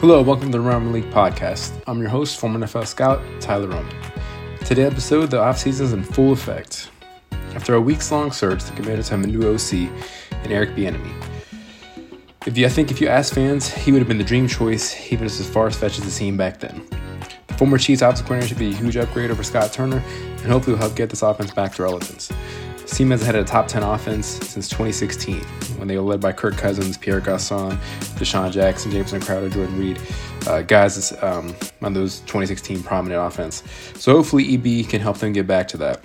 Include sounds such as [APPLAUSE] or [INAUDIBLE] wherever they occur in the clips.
Hello, welcome to the Roman League podcast. I'm your host, former NFL scout, Tyler Roman. Today's episode, the offseason is in full effect. After a weeks long search, the Commanders have a new OC in Eric Bieniemy. If you, I think if you ask fans, he would have been the dream choice, even as far as fetched as the team back then. The former Chiefs offensive coordinator should be a huge upgrade over Scott Turner, and hopefully will help get this offense back to relevance. Has had a top 10 offense since 2016, when they were led by Kirk Cousins, Pierre Garcon, DeSean Jackson, Jamison Crowder, Jordan Reed, uh, guys um, on those 2016 prominent offense. So hopefully EB can help them get back to that.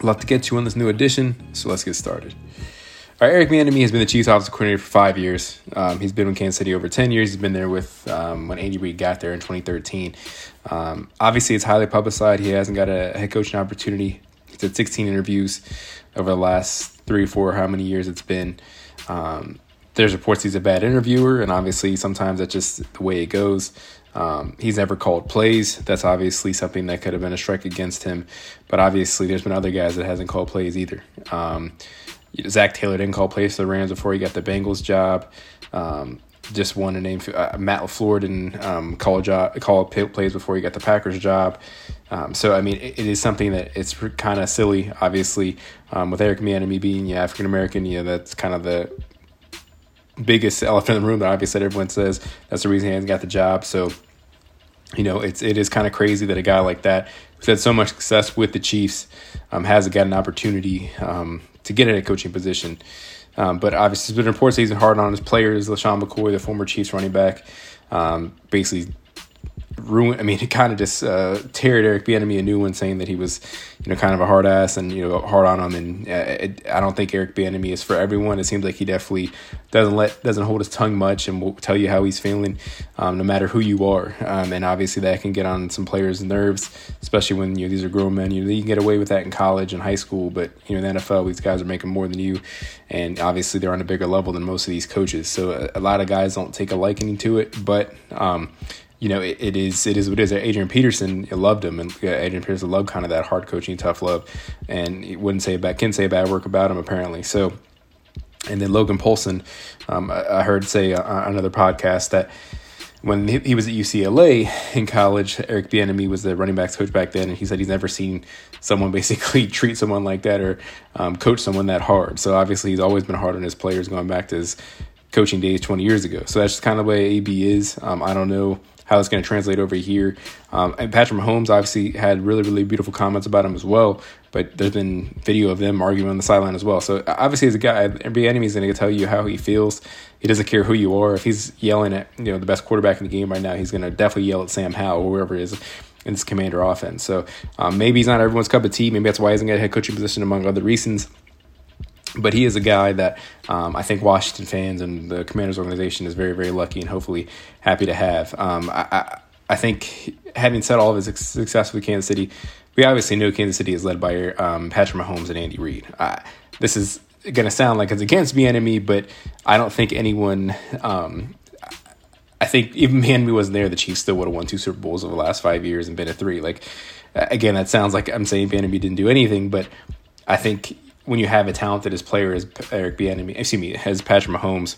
A lot to get to on this new edition, so let's get started. All right, Eric Bieniemy has been the Chiefs offensive coordinator for five years. Um, he's been with Kansas City over 10 years. He's been there with um, when Andy Reid got there in 2013. Um, obviously, it's highly publicized. He hasn't got a head coaching opportunity. Did 16 interviews over the last three, four, how many years it's been. Um, there's reports he's a bad interviewer, and obviously, sometimes that's just the way it goes. Um, he's never called plays. That's obviously something that could have been a strike against him. But obviously, there's been other guys that hasn't called plays either. Um, Zac Taylor didn't call plays for the Rams before he got the Bengals job. Um, just one to name uh, Matt LaFleur didn't um, call job call plays before he got the Packers job. Um, so I mean, it, it is something that it's kind of silly. Obviously, um, with Eric Bieniemy being yeah, African American, yeah, that's kind of the biggest elephant in the room that obviously everyone says that's the reason he hasn't got the job. So, you know, it's it is kind of crazy that a guy like that who's had so much success with the Chiefs um, hasn't got an opportunity um, to get in a coaching position. Um, but obviously, it's been that he's been hard on his players. LeSean McCoy, the former Chiefs running back, um, basically ruin. I mean, it [LAUGHS] kind of just uh, teared Eric Bieniemy a new one, saying that he was, you know, kind of a hard ass and you know hard on him. And uh, it, I don't think Eric Bieniemy is for everyone. It seems like he definitely doesn't let doesn't hold his tongue much and will tell you how he's feeling, um, no matter who you are. Um, and obviously that can get on some players' nerves, especially when you know these are grown men. You know, you can get away with that in college and high school, but you know in the NFL these guys are making more than you, and obviously they're on a bigger level than most of these coaches. So a, a lot of guys don't take a liking to it, but um, you know, it, it is it is what it is. Adrian Peterson loved him, and Adrian Peterson loved kind of that hard coaching, tough love, and he wouldn't say bad, can say bad work about him apparently. So, and then Logan Paulsen, um, I, I, heard say on another podcast that when he, he was at UCLA in college, Eric Bieniemy was the running backs coach back then, and he said he's never seen someone [LAUGHS] basically treat someone like that or um, coach someone that hard. So obviously, he's always been hard on his players going back to his coaching days 20 years ago. So that's just kind of the way EB is. Um, I don't know how it's going to translate over here. Um, and Patrick Mahomes obviously had really, really beautiful comments about him as well. But there's been video of them arguing on the sideline as well. So obviously, as a guy, Bieniemy is going to tell you how he feels. He doesn't care who you are. If he's yelling at you know the best quarterback in the game right now, he's going to definitely yell at Sam Howell or whoever it is in this commander offense. So um, maybe he's not everyone's cup of tea. Maybe that's why he hasn't got a head coaching position among other reasons but he is a guy that um, I think Washington fans and the Commanders organization is very, very lucky and hopefully happy to have. Um, I, I, I, think having said all of his success with Kansas City, we obviously know Kansas City is led by um, Patrick Mahomes and Andy Reid. Uh, this is going to sound like it's against Bieniemy, but I don't think anyone. Um, I think even Bieniemy wasn't there, the Chiefs still would have won two Super Bowls over the last five years and been at three. Like again, that sounds like I'm saying Bieniemy didn't do anything, but I think when you have a talented as player as Eric Bieniemy, excuse me, as Patrick Mahomes,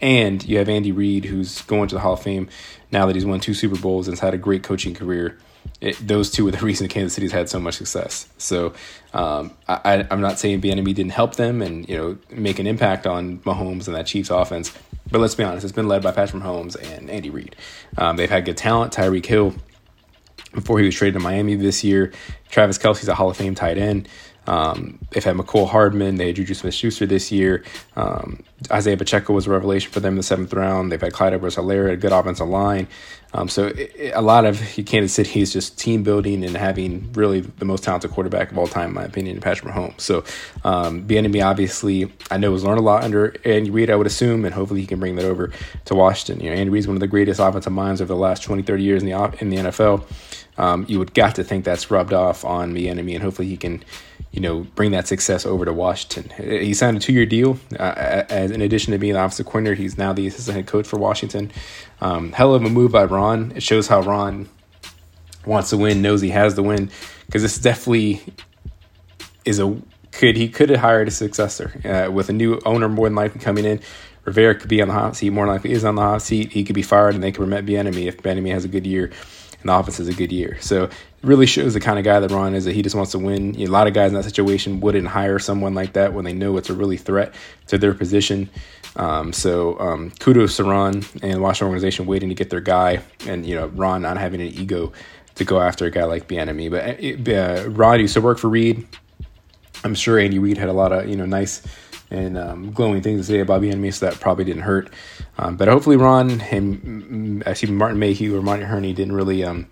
and you have Andy Reid, who's going to the Hall of Fame now that he's won two Super Bowls and has had a great coaching career. It, those two are the [LAUGHS] reason Kansas City's had so much success. So um, I, am not saying Bieniemy didn't help them and you know make an impact on Mahomes and that Chiefs offense, but let's be honest, it's been led by Patrick Mahomes and Andy Reid. Um, they've had good talent. Tyreek Hill, before he was traded to Miami this year, Travis Kelce's a Hall of Fame tight end. Um, they've had Mecole Hardman, they had Juju Smith Schuster this year. Um, Isaiah Pacheco was a revelation for them in the seventh round. They've had Clyde Edwards Helaire, a good offensive line. Um, so it, it, a lot of Kansas City is just team building and having really the most talented quarterback of all time, in my opinion, Patrick Mahomes. So um, Bieniemy obviously I know has learned a lot under Andy Reid, I would assume, and hopefully he can bring that over to Washington. You know, Andy Reid's one of the greatest offensive minds over the last 20, 30 years in the in the NFL. Um, you would got to think that's rubbed off on Bieniemy, and hopefully he can you know, bring that success over to Washington. He signed a two-year deal. Uh, as in addition to being the offensive coordinator, he's now the assistant head coach for Washington. Um, hell of a move by Ron. It shows how Ron wants to win, knows he has the win, because this definitely is a could he could have hired a successor uh, with a new owner more than likely coming in. Rivera could be on the hot seat. More likely is on the hot seat. He could be fired, and they could remit Bieniemy if Bieniemy has a good year and the offense has a good year. So it really shows the kind of guy that Ron is that he just wants to win. You know, a lot of guys in that situation wouldn't hire someone like that when they know it's a really threat to their position. Um, so um, kudos to Ron and the Washington organization waiting to get their guy, and you know Ron not having an ego to go after a guy like Bieniemy. But uh, Ron used to work for Reid. I'm sure Andy Reid had a lot of you know nice and um, glowing things to say about Bieniemy, so that probably didn't hurt. Um, but hopefully, Ron and I see Martin Mayhew or Martin Hurney didn't really um,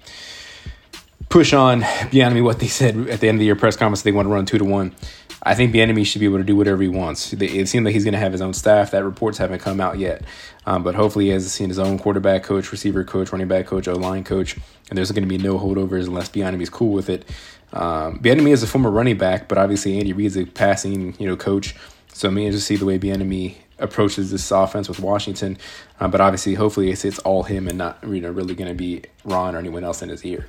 push on Bieniemy what they said at the end of the year press conference. They want to run two to one. I think Bieniemy should be able to do whatever he wants. It seems like he's going to have his own staff. That reports haven't come out yet, um, but hopefully he has seen his own quarterback coach, receiver coach, running back coach, O line coach, and there's going to be no holdovers unless Bieniemy's cool with it. Um, Bieniemy is a former running back, but obviously Andy Reid's a passing you know coach. So I'm interested to see the way Bieniemy approaches this offense with Washington. Um, but obviously, hopefully, it's, it's all him and not you know really going to be Ron or anyone else in his ear.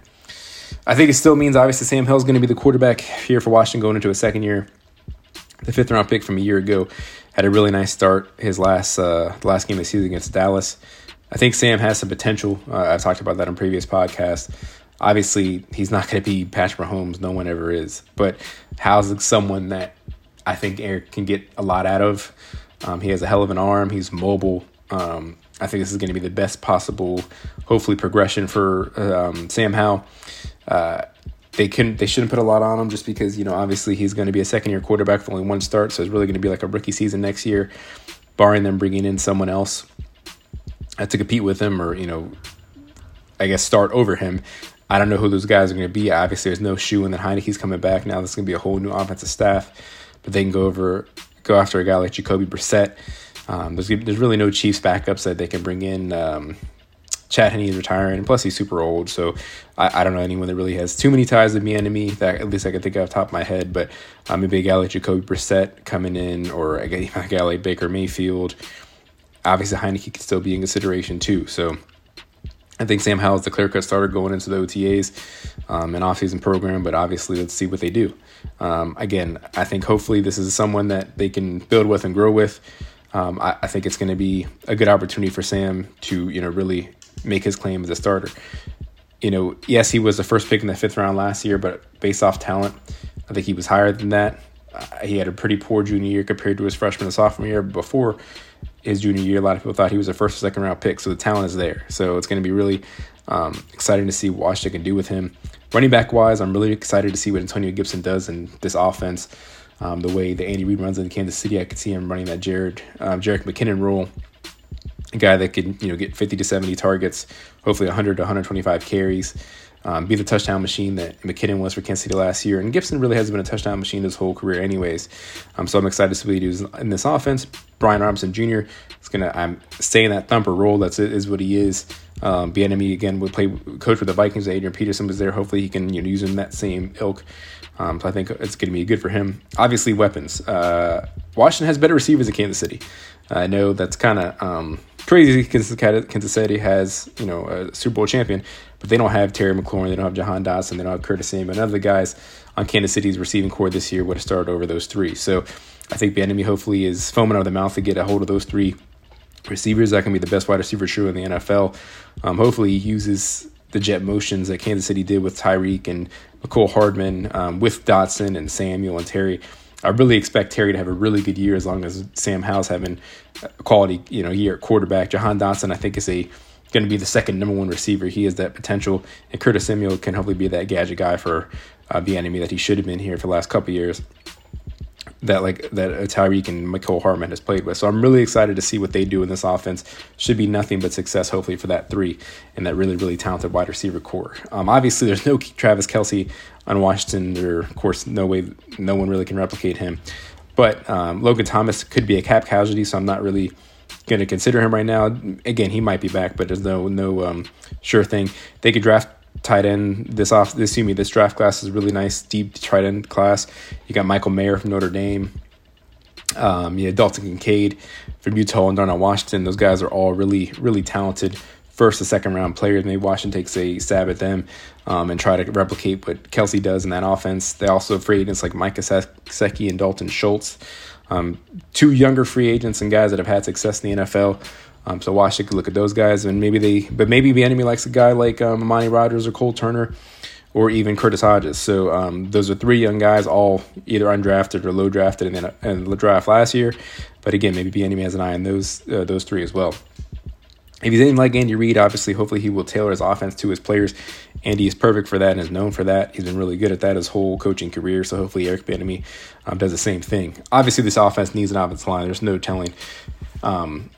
I think it still means obviously Sam Howell's going to be the quarterback here for Washington going into a second year. The fifth round pick from a year ago had a really nice start. His last uh, last game of the season against Dallas. I think Sam has some potential. Uh, I've talked about that on previous podcasts. Obviously, he's not going to be Patrick Mahomes. No one ever is. But how's someone that I think Eric can get a lot out of. Um, he has a hell of an arm. He's mobile. Um, I think this is going to be the best possible, hopefully, progression for um, Sam Howell. Uh, they can they shouldn't put a lot on him just because you know obviously he's going to be a second year quarterback with only one start, so it's really going to be like a rookie season next year, barring them bringing in someone else uh, to compete with him or you know, I guess start over him. I don't know who those guys are going to be. Obviously, there's no shoe, and then Heinicke's coming back now. There's going to be a whole new offensive staff but they can go over go after a guy like Jacoby Brissett. Um, there's there's really no Chiefs backups that they can bring in. Um, Chad Henne is retiring, plus he's super old, so I, I, don't know anyone that really has too many ties to Bieniemy. That at least I can think of top of my head. But um, maybe a guy like Jacoby Brissett coming in, or a guy, [LAUGHS] a guy like Baker Mayfield. Obviously, Heinicke could still be in consideration too. So I think Sam Howell is the clear cut starter going into the OTAs um, and offseason program, but obviously let's see what they do. Um, again, I think hopefully this is someone that they can build with and grow with. Um, I, I, think it's going to be a good opportunity for Sam to you know really make his claim as a starter. You know, yes, he was the first pick in the fifth round last year, but based off talent, I think he was higher than that. Uh, he had a pretty poor junior year compared to his freshman and sophomore year. Before his junior year, a lot of people thought he was a first or second round pick, so the talent is there. So it's going to be really um, exciting to see what Washington can do with him. Running back wise, I'm really excited to see what Antonio Gibson does in this offense. Um, the way that Andy Reid runs in Kansas City, I could see him running that Jared um, Jerick McKinnon role. A guy that could you know get 50 to 70 targets, hopefully 100 to 125 carries um, be the touchdown machine that McKinnon was for Kansas City last year. And Gibson really hasn't been a touchdown machine his whole career, anyways. Um, so I'm excited to see what he does in this offense. Brian Robinson Jr. is gonna I'm staying that thumper role. That's it, is what he is. Um, Bieniemy again would play coach for the Vikings. Adrian Peterson was there. Hopefully he can you know use him that same ilk. Um, so I think it's going to be good for him. Obviously weapons. Uh, Washington has better receivers than Kansas City. I know that's kind of um, crazy. because Kansas City has you know a Super Bowl champion, but they don't have Terry McLaurin, they don't have Jahan Dotson, they don't have Curtis Samuel. None of the guys on Kansas City's receiving corps this year would have started over those three. So I think Bieniemy hopefully is foaming out of the mouth to get a hold of those three receivers. That can be the best wide receiver shoe in the NFL. Um, hopefully he uses the jet motions that Kansas City did with Tyreek and Mecole Hardman, um, with Dotson and Samuel and Terry. I really expect Terry to have a really good year as long as Sam Howell's having a quality, you know, year at quarterback. Jahan Dotson, I think, is a going to be the second number one receiver. He has that potential, and Curtis Samuel can hopefully be that gadget guy for uh, Bieniemy that he should have been here for the last couple years that like that Tyreek and Mecole Hardman has played with. So I'm really excited to see what they do in this offense. Should be nothing but success, hopefully, for that three and that really, really talented wide receiver corps. Um, obviously, there's no [LAUGHS] Travis Kelce on Washington. There, of course, no way, no one really can replicate him. But um, Logan Thomas could be a cap casualty, so I'm not really going to consider him right now. Again, he might be back, but there's no no um, sure thing. They could draft tight end this off this excuse me this draft class is really nice deep tight end class. You got Michael Mayer from Notre Dame. Um, yeah, Dalton Kincaid from Utah and Darnell Washington. Those guys are all really really talented first and second round players. Maybe Washington takes a stab at them um, and try to replicate what Kelce does in that offense. They also have free agents like Micah Gesicki and Dalton Schultz. Um, two younger free agents and guys that have had success in the NFL. Um, so Washington could look at those guys, and maybe they, but maybe Bieniemy likes a guy like um, Armani Rogers or Cole Turner, or even Curtis Hodges. So um, those are three young guys, all either undrafted or low drafted in the, in the draft last year. But again, maybe Bieniemy has an eye on those uh, those three as well. If he's anything like Andy Reid, obviously, hopefully he will tailor his offense to his players. Andy is perfect for that and is known for that. He's been really good at that his whole coaching career. So hopefully Eric Bieniemy um, does the same thing. Obviously, this offense needs an offensive line. There's no telling um,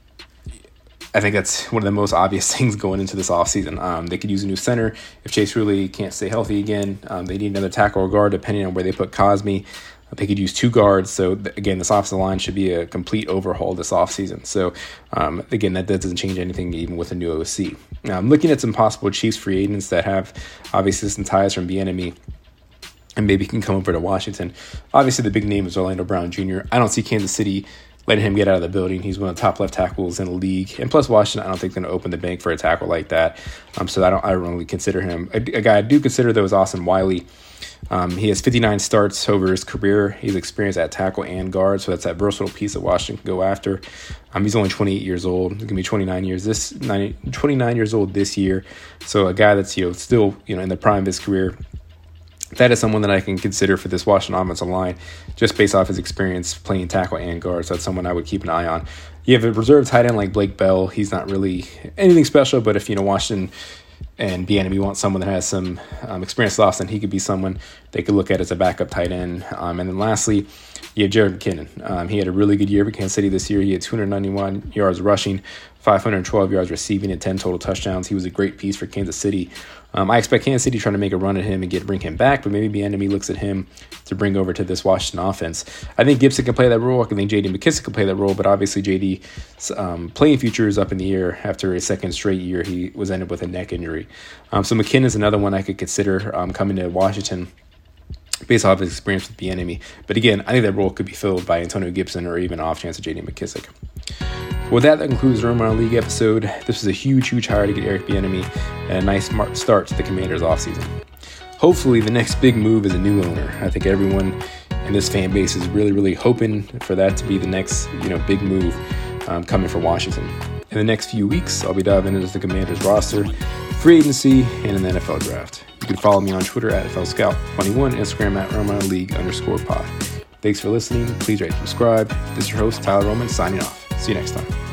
I think that's one of the most obvious [LAUGHS] things going into this offseason. Um, they could use a new center if Chase really can't stay healthy again. Um, they need another tackle or guard, depending on where they put Cosmi. They could use two guards. So, again, this offensive line should be a complete overhaul this offseason. So, um, again, that doesn't change anything even with a new OC. Now, I'm looking at some possible Chiefs free agents that have obviously some ties from Bieniemy and maybe can come over to Washington. Obviously, the big name is Orlando Brown Jr. I don't see Kansas City letting him get out of the building. He's one of the top left tackles in the league, and plus Washington, I don't think they're going to open the bank for a tackle like that. Um, so I don't, I don't really consider him a, a guy I do consider though is Austin Wylie. Um, he has 59 starts over his career. He's experienced at tackle and guard, so that's that versatile piece that Washington can go after. Um, he's only 28 years old. He's gonna be 29 years this 90, 29 years old this year. So a guy that's you know still you know in the prime of his career that is someone that I can consider for this Washington offensive line, just based off his experience playing tackle and guard. So that's someone I would keep an eye on. You have a reserve tight end like Blake Bell. He's not really anything special, but if you know Washington and Bieniemy wants someone that has some um, experience loss, then he could be someone they could look at as a backup tight end. Um, and then lastly, you have Jared McKinnon. Um, he had a really good year for Kansas City this year. He had 291 yards rushing, 512 yards receiving, and 10 total touchdowns. He was a great piece for Kansas City. Um, I expect Kansas City trying to make a run at him and get bring him back, but maybe Bieniemy looks at him to bring over to this Washington offense. I think Gibson can play that role. I think J.D. McKissic can play that role, but obviously J.D.'s um, playing future is up in the air after a second straight year. He was ended with a neck injury. Um, so McKinnon is another one I could consider um, coming to Washington based off his experience with Bieniemy. But again, I think that role could be filled by Antonio Gibson or even off chance of J.D. McKissic. With that, that concludes the Room Around League episode. This was a huge, huge hire to get Eric Bieniemy and a nice start to the Commanders offseason. Hopefully, the next big move is a new owner. I think everyone in this fan base is really, really hoping for that to be the next, you know, big move um, coming for Washington. In the next few weeks, I'll be diving into the Commanders roster, free agency, and an NFL draft. You can follow me on Twitter at FLScout21, Instagram at Roman League underscore pod. Thanks for listening. Please rate and subscribe. This is your host, Tyler Roman, signing off. See you next time.